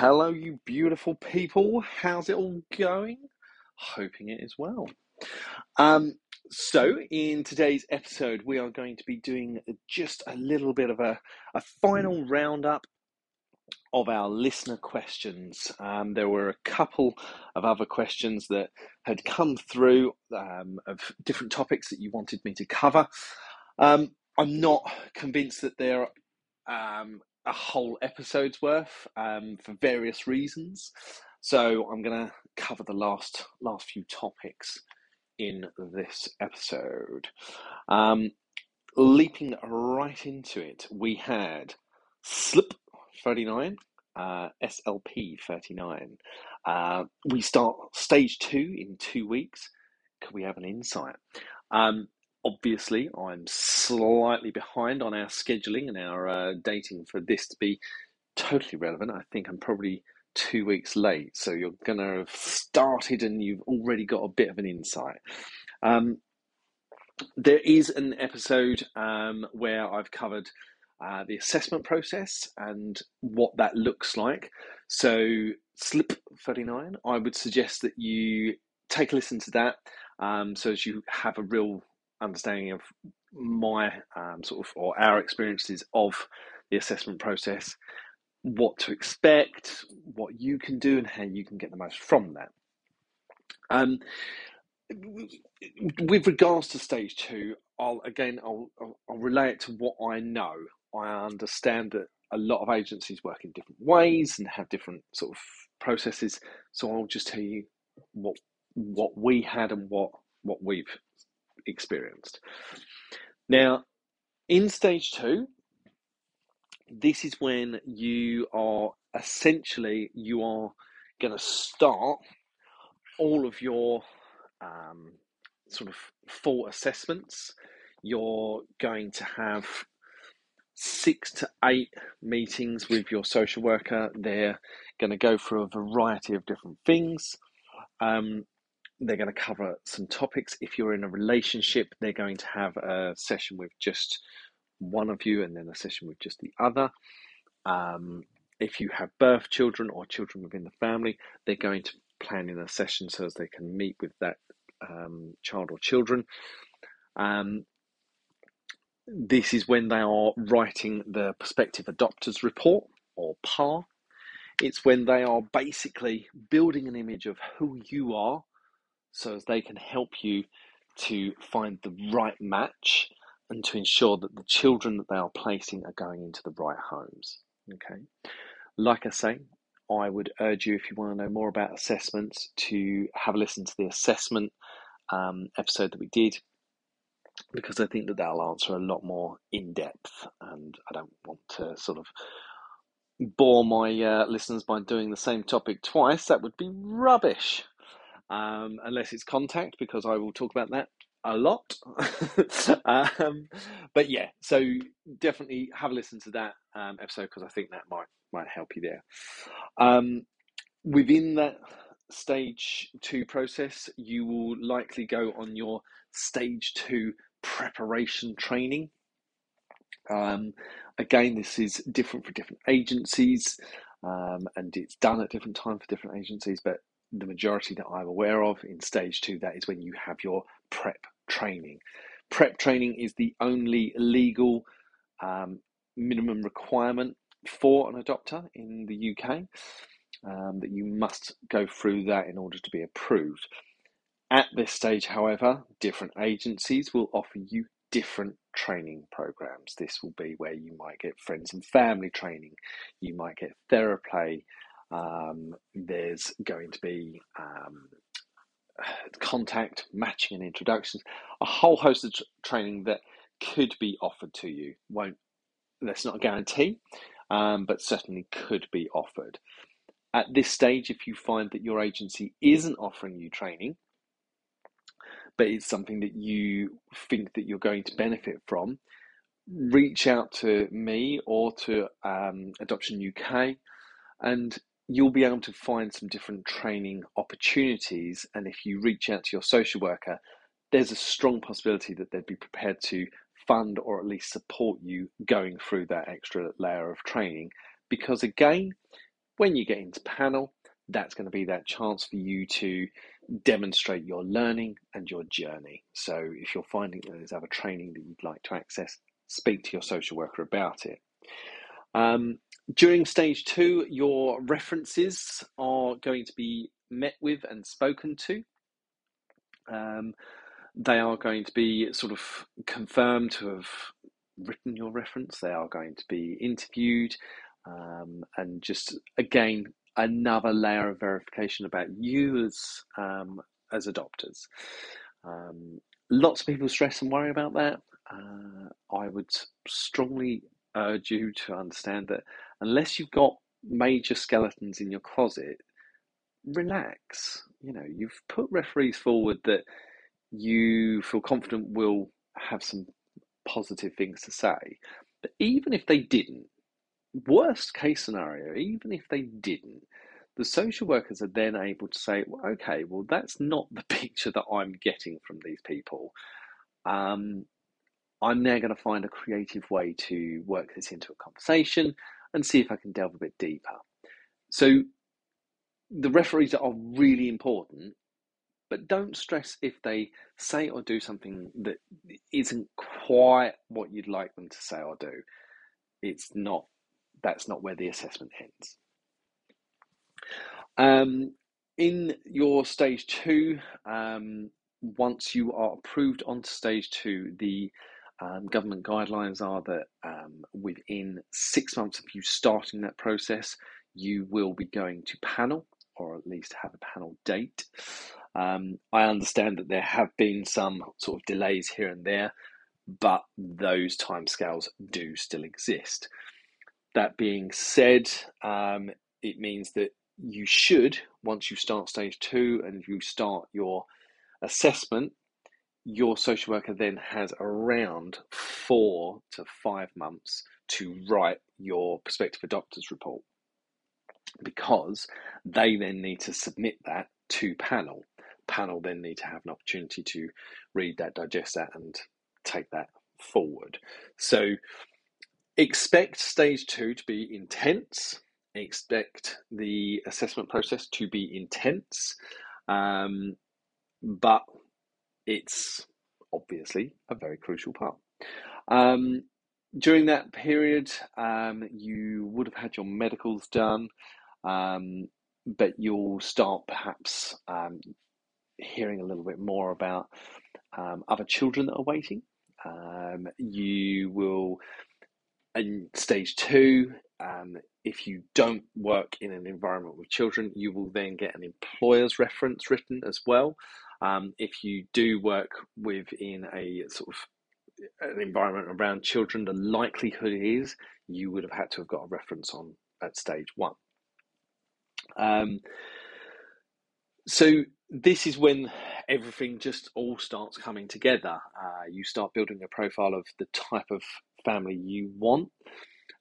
Hello, you beautiful people. How's it all going? Hoping it is well. Um, so, in today's episode, we are going to be doing just a little bit of a, a final roundup of our listener questions. Um, there were a couple of other questions that had come through um, of different topics that you wanted me to cover. Um, I'm not convinced that they're um, a whole episode's worth um, for various reasons. So I'm going to cover the last last few topics in this episode. Um, leaping right into it, we had Slip 39, uh, SLP 39. Uh, we start stage two in two weeks. Could we have an insight? Um, obviously, I'm slightly behind on our scheduling and our uh, dating for this to be totally relevant. I think I'm probably two weeks late, so you're going to have started and you've already got a bit of an insight. Um, there is an episode um, where I've covered uh, the assessment process and what that looks like. So, Slip 39, I would suggest that you take a listen to that um, so as you have a real understanding of my um, sort of or our experiences of the assessment process, what to expect, what you can do, and how you can get the most from that. Um, with regards to stage two, I'll again I'll, I'll, it to what I know. I understand that a lot of agencies work in different ways and have different sort of processes. So I'll just tell you what what we had and what what we've experienced. Now, in stage two, this is when you are essentially you are going to start all of your um, sort of full assessments. You're going to have six to eight meetings with your social worker. They're going to go through a variety of different things. Um, they're going to cover some topics. If you're in a relationship, they're going to have a session with just one of you and then a session with just the other. Um, if you have birth children or children within the family, they're going to plan in a session so as they can meet with that um, child or children. Um, this is when they are writing the prospective adopters report or PAR. It's when they are basically building an image of who you are so as they can help you to find the right match and to ensure that the children that they are placing are going into the right homes. Okay. Like I say, I would urge you, if you want to know more about assessments, to have a listen to the assessment um, episode that we did, because I think that that'll answer a lot more in depth. And I don't want to sort of bore my uh, listeners by doing the same topic twice. That would be rubbish um, unless it's contact, because I will talk about that a lot. um, but yeah, so definitely have a listen to that um, episode because I think that might might help you there. Um, within that stage two process, you will likely go on your stage two preparation training. Um, again, this is different for different agencies, um, and it's done at different time for different agencies. But the majority that I'm aware of in stage two, that is when you have your prep training. Prep training is the only legal um, minimum requirement for an adopter in the UK. Um, that you must go through that in order to be approved. At this stage, however, different agencies will offer you different training programs. This will be where you might get friends and family training, you might get Theraplay, um, there's going to be um, contact, matching, and introductions. A whole host of training that could be offered to you. Won't that's not a guarantee, um, but certainly could be offered. At this stage, if you find that your agency isn't offering you training, but it's something that you think that you're going to benefit from, reach out to me or to um, Adoption UK and you'll be able to find some different training opportunities. And if you reach out to your social worker, there's a strong possibility that they'd be prepared to fund or at least support you going through that extra layer of training. Because again, When you get into panel, that's going to be that chance for you to demonstrate your learning and your journey. So if you're finding that there's other training that you'd like to access, speak to your social worker about it. Um, during stage two, your references are going to be met with and spoken to. Um, they are going to be sort of confirmed to have written your reference. They are going to be interviewed, um, and just again another layer of verification about you as um, as adopters. Um, lots of people stress and worry about that. Uh, I would strongly urge you to understand that unless you've got major skeletons in your closet, relax. You know, you've put referees forward that you feel confident will have some positive things to say. But even if they didn't, worst case scenario, even if they didn't, the social workers are then able to say, well, okay, well, that's not the picture that I'm getting from these people. Um, I'm now going to find a creative way to work this into a conversation and see if I can delve a bit deeper. So the referees are really important, but don't stress if they say or do something that isn't quite what you'd like them to say or do. It's not, that's not where the assessment ends. Um, in your stage two, um, once you are approved onto stage two, the um, government guidelines are that um, within six months of you starting that process, you will be going to panel or at least have a panel date. Um, I understand that there have been some sort of delays here and there, but those timescales do still exist. That being said, um, it means that you should, once you start stage two and you start your assessment, your social worker then has around four to five months to write your prospective adopters report because they then need to submit that to panel. Panel then need to have an opportunity to read that, digest that, and take that forward. So expect stage two to be intense. Expect the assessment process to be intense, um, but it's obviously a very crucial part. Um, during that period, um, you would have had your medicals done, um, but you'll start perhaps um, hearing a little bit more about um, other children that are waiting. Um, you will, in stage two, if you don't work in an environment with children, you will then get an employer's reference written as well. Um, if you do work within a sort of an environment around children, the likelihood is you would have had to have got a reference on at stage one. Um, so this is when everything just all starts coming together. Uh, you start building a profile of the type of family you want.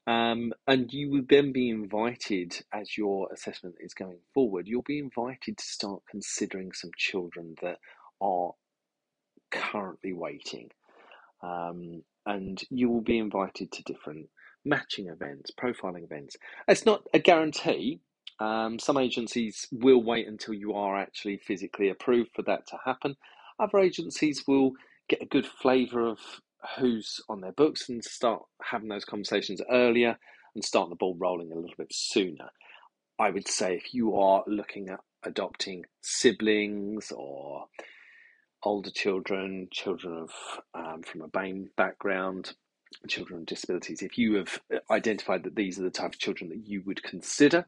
Um, and you will then be invited, as your assessment is going forward, you'll be invited to start considering some children that are currently waiting. Um, and you will be invited to different matching events, profiling events. It's not a guarantee. Um, some agencies will wait until you are actually physically approved for that to happen. Other agencies will get a good flavour of who's on their books and start having those conversations earlier and start the ball rolling a little bit sooner. I would say if you are looking at adopting siblings or older children, children of um, from a BAME background, children with disabilities, if you have identified that these are the type of children that you would consider,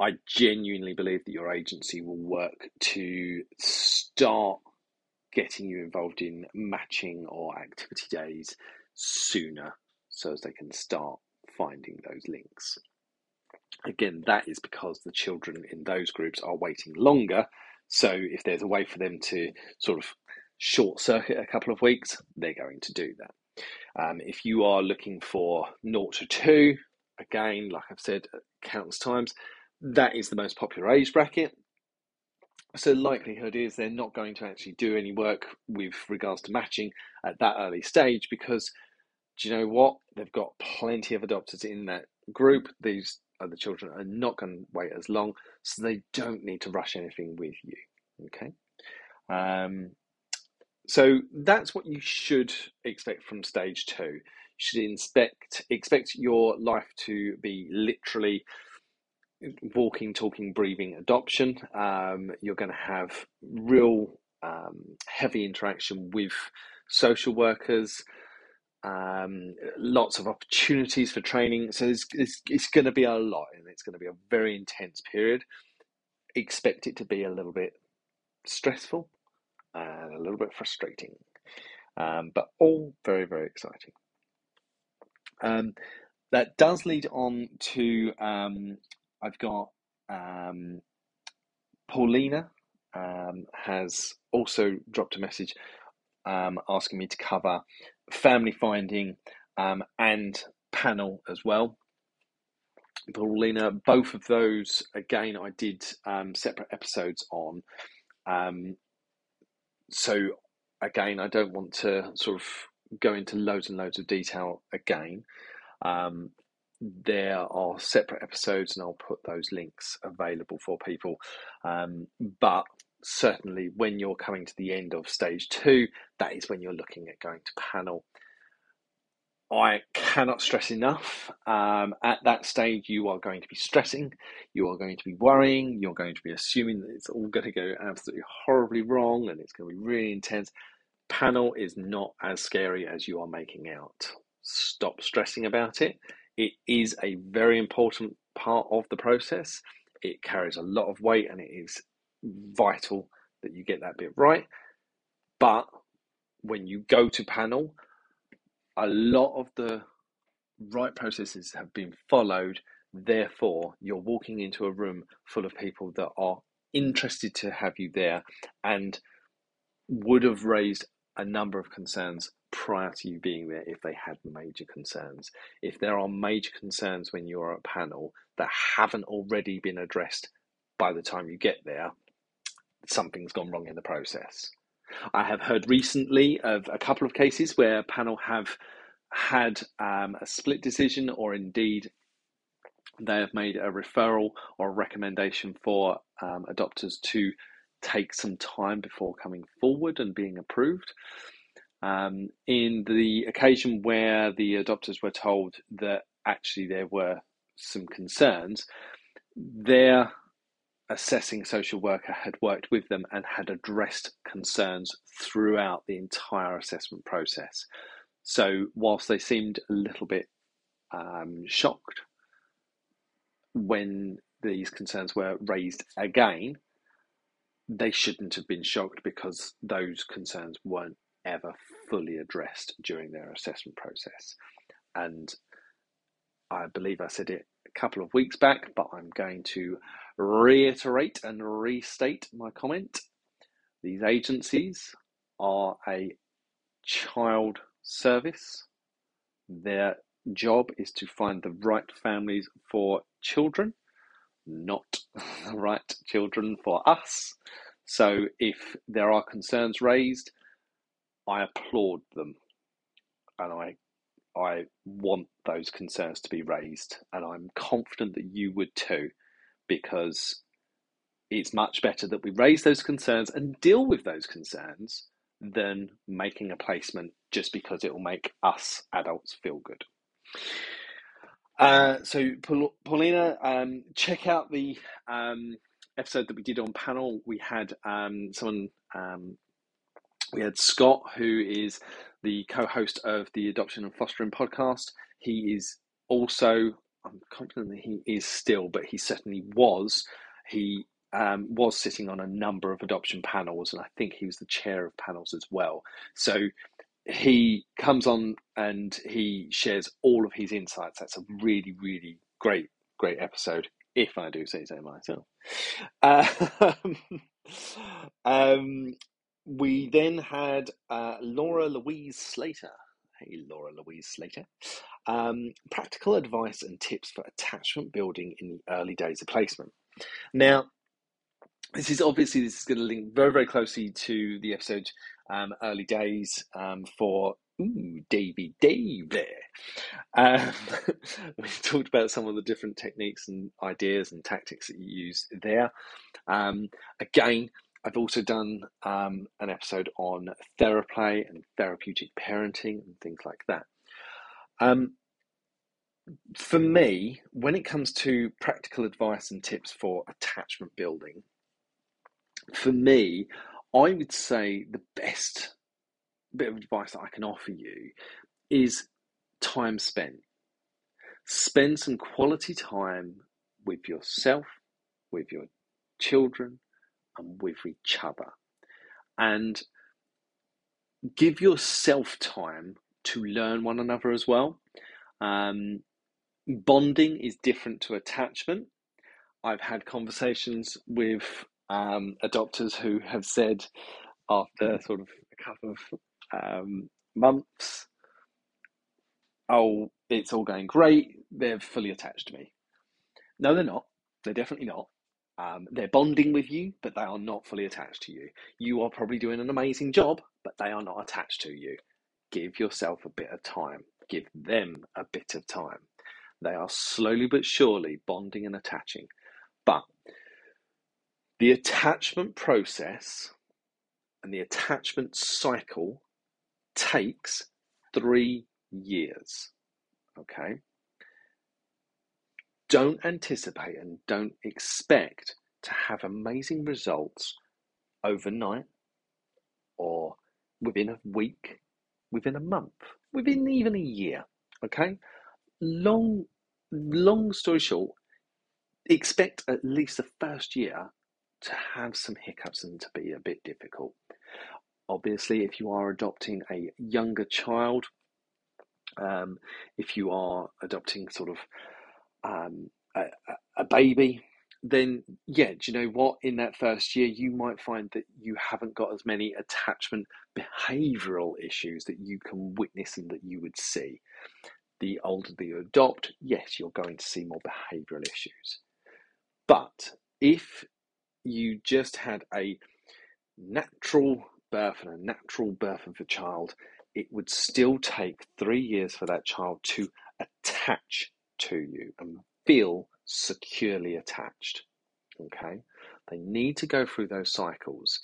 I genuinely believe that your agency will work to start getting you involved in matching or activity days sooner so as they can start finding those links. Again, that is because the children in those groups are waiting longer. So, if there's a way for them to sort of short circuit a couple of weeks, they're going to do that. Um, if you are looking for 0 to 2, again, like I've said countless times, that is the most popular age bracket. So likelihood is they're not going to actually do any work with regards to matching at that early stage because do you know what? They've got plenty of adopters in that group. These other children are not going to wait as long, so they don't need to rush anything with you. Okay. Um, so that's what you should expect from stage two. You should inspect, expect your life to be literally walking, talking, breathing adoption. Um, you're going to have real um, heavy interaction with social workers, um, lots of opportunities for training. So it's, it's, it's going to be a lot and it's going to be a very intense period. Expect it to be a little bit stressful and a little bit frustrating, um, but all very, very exciting. Um, that does lead on to um, I've got um, Paulina um, has also dropped a message um, asking me to cover family finding um, and panel as well. Paulina, both of those again, I did um, separate episodes on. Um, so again, I don't want to sort of go into loads and loads of detail again. Um, there are separate episodes, and I'll put those links available for people. Um, but certainly, when you're coming to the end of stage two, that is when you're looking at going to panel. I cannot stress enough. Um, at that stage, you are going to be stressing, you are going to be worrying, you're going to be assuming that it's all going to go absolutely horribly wrong and it's going to be really intense. Panel is not as scary as you are making out. Stop stressing about it. It is a very important part of the process. It carries a lot of weight and it is vital that you get that bit right. But when you go to panel, a lot of the right processes have been followed. Therefore, you're walking into a room full of people that are interested to have you there and would have raised a number of concerns prior to you being there if they had major concerns. If there are major concerns when you're at panel that haven't already been addressed by the time you get there, something's gone wrong in the process. I have heard recently of a couple of cases where panel have had um, a split decision or indeed they have made a referral or a recommendation for um, adopters to take some time before coming forward and being approved. Um, in the occasion where the adopters were told that actually there were some concerns, their assessing social worker had worked with them and had addressed concerns throughout the entire assessment process. So, whilst they seemed a little bit um, shocked when these concerns were raised again, they shouldn't have been shocked because those concerns weren't ever fully addressed during their assessment process. And I believe I said it a couple of weeks back, but I'm going to reiterate and restate my comment. These agencies are a child service. Their job is to find the right families for children, not the right children for us. So if there are concerns raised, I applaud them and I I want those concerns to be raised and I'm confident that you would too because it's much better that we raise those concerns and deal with those concerns than making a placement just because it will make us adults feel good. Uh, so, Paulina, um, check out the um, episode that we did on panel. We had um, someone um, we had Scott, who is the co host of the Adoption and Fostering podcast. He is also, I'm confident that he is still, but he certainly was. He um, was sitting on a number of adoption panels, and I think he was the chair of panels as well. So he comes on and he shares all of his insights. That's a really, really great, great episode, if I do say so myself. Uh, um, we then had uh, Laura Louise Slater. Hey, Laura Louise Slater. Um, practical advice and tips for attachment building in the early days of placement. Now, this is obviously this is going to link very very closely to the episode um, early days um, for ooh, DVD there. Um, we talked about some of the different techniques and ideas and tactics that you use there. Um, again, I've also done um, an episode on theraplay and therapeutic parenting and things like that. Um, for me, when it comes to practical advice and tips for attachment building, for me, I would say the best bit of advice that I can offer you is time spent. Spend some quality time with yourself, with your children, and with each other. And give yourself time to learn one another as well. Um, bonding is different to attachment. I've had conversations with um, adopters who have said after sort of a couple of um, months, oh, it's all going great. They're fully attached to me. No, they're not. They're definitely not. Um, they're bonding with you, but they are not fully attached to you. You are probably doing an amazing job, but they are not attached to you. Give yourself a bit of time. Give them a bit of time. They are slowly but surely bonding and attaching. But the attachment process and the attachment cycle takes three years. Okay? Don't anticipate and don't expect to have amazing results overnight or within a week, within a month, within even a year. Okay? Long long story short, expect at least the first year to have some hiccups and to be a bit difficult. Obviously, if you are adopting a younger child, um, if you are adopting sort of um, a, a baby, then yeah, do you know what? In that first year, you might find that you haven't got as many attachment behavioral issues that you can witness and that you would see. The older that you adopt, yes, you're going to see more behavioral issues. But if you just had a natural birth and a natural birth of a child, it would still take three years for that child to attach to you and feel securely attached. Okay, they need to go through those cycles.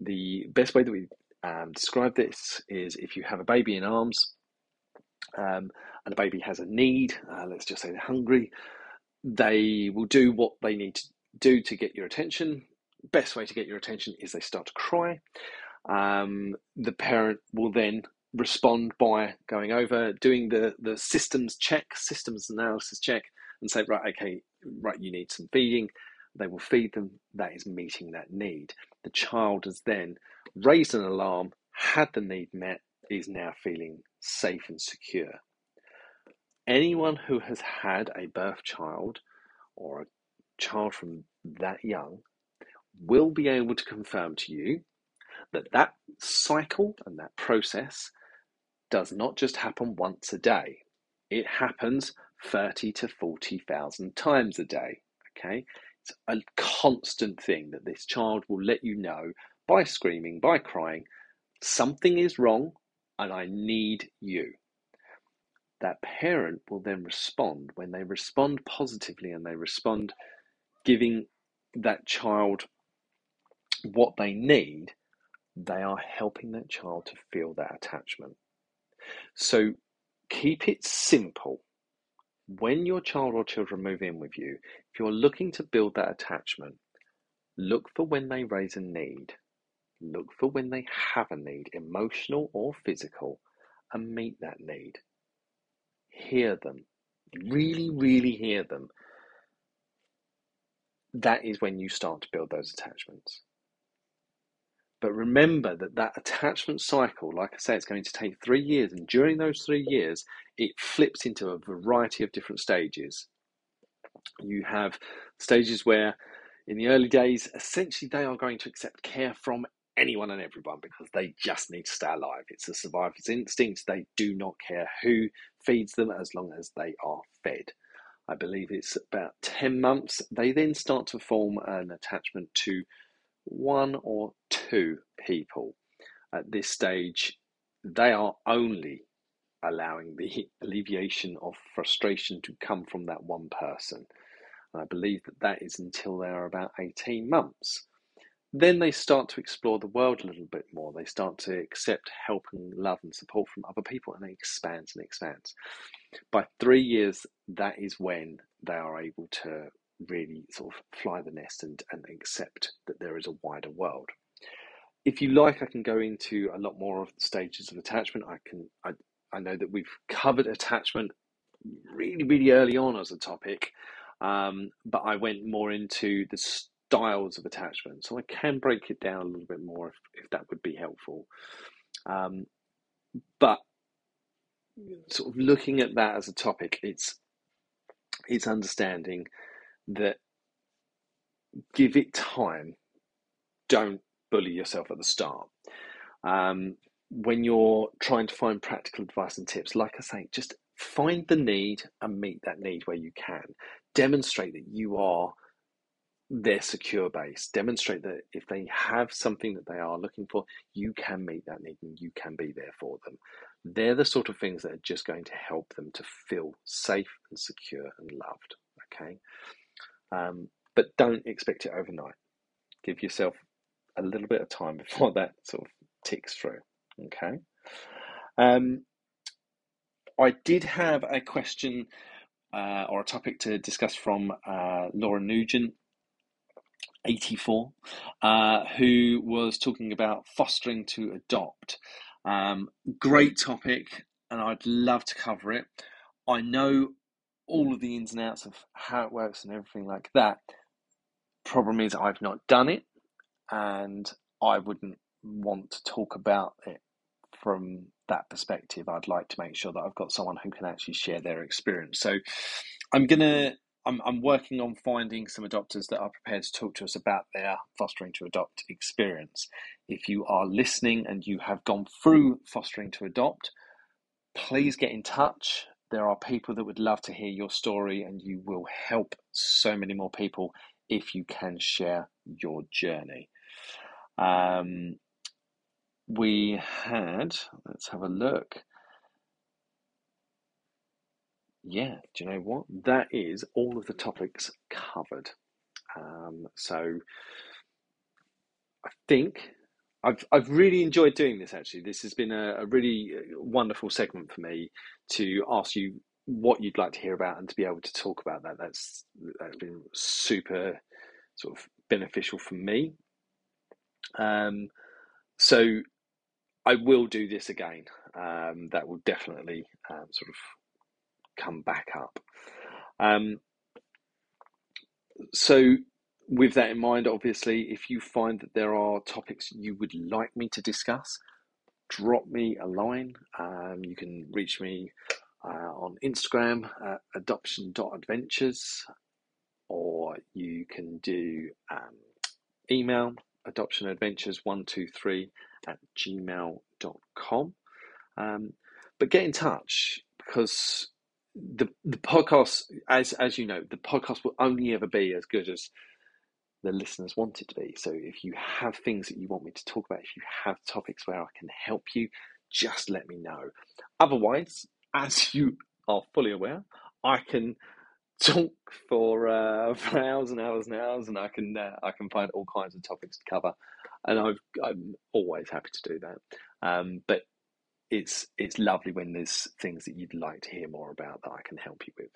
The best way that we um, describe this is if you have a baby in arms um, and the baby has a need, uh, let's just say they're hungry, they will do what they need to do to get your attention. Best way to get your attention is they start to cry. Um, the parent will then respond by going over, doing the, the systems check, systems analysis check, and say, right, okay, right, you need some feeding. They will feed them. That is meeting that need. The child has then raised an alarm, had the need met, is now feeling safe and secure. Anyone who has had a birth child or a child from that young will be able to confirm to you that that cycle and that process does not just happen once a day. It happens 30 to 40,000 times a day. Okay? It's a constant thing that this child will let you know by screaming, by crying, something is wrong and I need you. That parent will then respond. When they respond positively and they respond giving that child what they need, they are helping that child to feel that attachment. So keep it simple. When your child or children move in with you, if you're looking to build that attachment, look for when they raise a need. Look for when they have a need, emotional or physical, and meet that need. Hear them. Really, really hear them. That is when you start to build those attachments. But remember that that attachment cycle, like I say, it's going to take three years. And during those three years, it flips into a variety of different stages. You have stages where, in the early days, essentially they are going to accept care from anyone and everyone because they just need to stay alive. It's a survivor's instinct. They do not care who feeds them as long as they are fed. I believe it's about 10 months. They then start to form an attachment to one or two people. At this stage, they are only allowing the alleviation of frustration to come from that one person. And I believe that that is until they are about 18 months. Then they start to explore the world a little bit more. They start to accept help and love and support from other people, and it expands and expands. By three years, that is when they are able to really sort of fly the nest and, and accept that there is a wider world. If you like, I can go into a lot more of the stages of attachment. I can I, I know that we've covered attachment really, really early on as a topic, um, but I went more into the styles of attachment. So I can break it down a little bit more if, if that would be helpful. Um, but sort of looking at that as a topic, it's it's understanding that give it time. Don't bully yourself at the start. Um, when you're trying to find practical advice and tips, like I say, just find the need and meet that need where you can. Demonstrate that you are their secure base. Demonstrate that if they have something that they are looking for, you can meet that need and you can be there for them. They're the sort of things that are just going to help them to feel safe and secure and loved. Okay. Um, but don't expect it overnight. Give yourself a little bit of time before that sort of ticks through. Okay. Um, I did have a question uh, or a topic to discuss from uh, Laura Nugent, 84, uh, who was talking about fostering to adopt. Um, great topic, and I'd love to cover it. I know all of the ins and outs of how it works and everything like that. Problem is, I've not done it, and I wouldn't want to talk about it from that perspective. I'd like to make sure that I've got someone who can actually share their experience. So I'm gonna I'm, I'm working on finding some adopters that are prepared to talk to us about their fostering to adopt experience. If you are listening and you have gone through fostering to adopt, please get in touch. There are people that would love to hear your story, and you will help so many more people if you can share your journey. Um, we had, let's have a look. Yeah, do you know what? That is all of the topics covered. Um, so I think I've I've really enjoyed doing this. Actually, this has been a, a really uh, wonderful segment for me to ask you what you'd like to hear about and to be able to talk about that. That's that's been super sort of beneficial for me. Um, so I will do this again. Um, that will definitely um, sort of come back up. Um, so, with that in mind, obviously, if you find that there are topics you would like me to discuss, drop me a line. Um, you can reach me uh, on Instagram at adoption.adventures, or you can do um, email adoptionadventures123 at gmail.com. Um, but get in touch because the the podcast, as as you know, the podcast will only ever be as good as the listeners want it to be. So if you have things that you want me to talk about, if you have topics where I can help you, just let me know. Otherwise, as you are fully aware, I can talk for uh, for hours and hours and hours, and I can uh, I can find all kinds of topics to cover, and I've, I'm always happy to do that. Um, but it's it's lovely when there's things that you'd like to hear more about that I can help you with.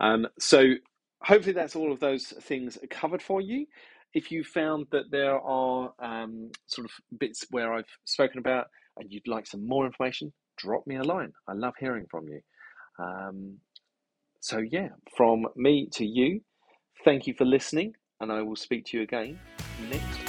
Um, so hopefully that's all of those things covered for you. If you found that there are um, sort of bits where I've spoken about and you'd like some more information, drop me a line. I love hearing from you. Um, so yeah, from me to you, thank you for listening, and I will speak to you again next.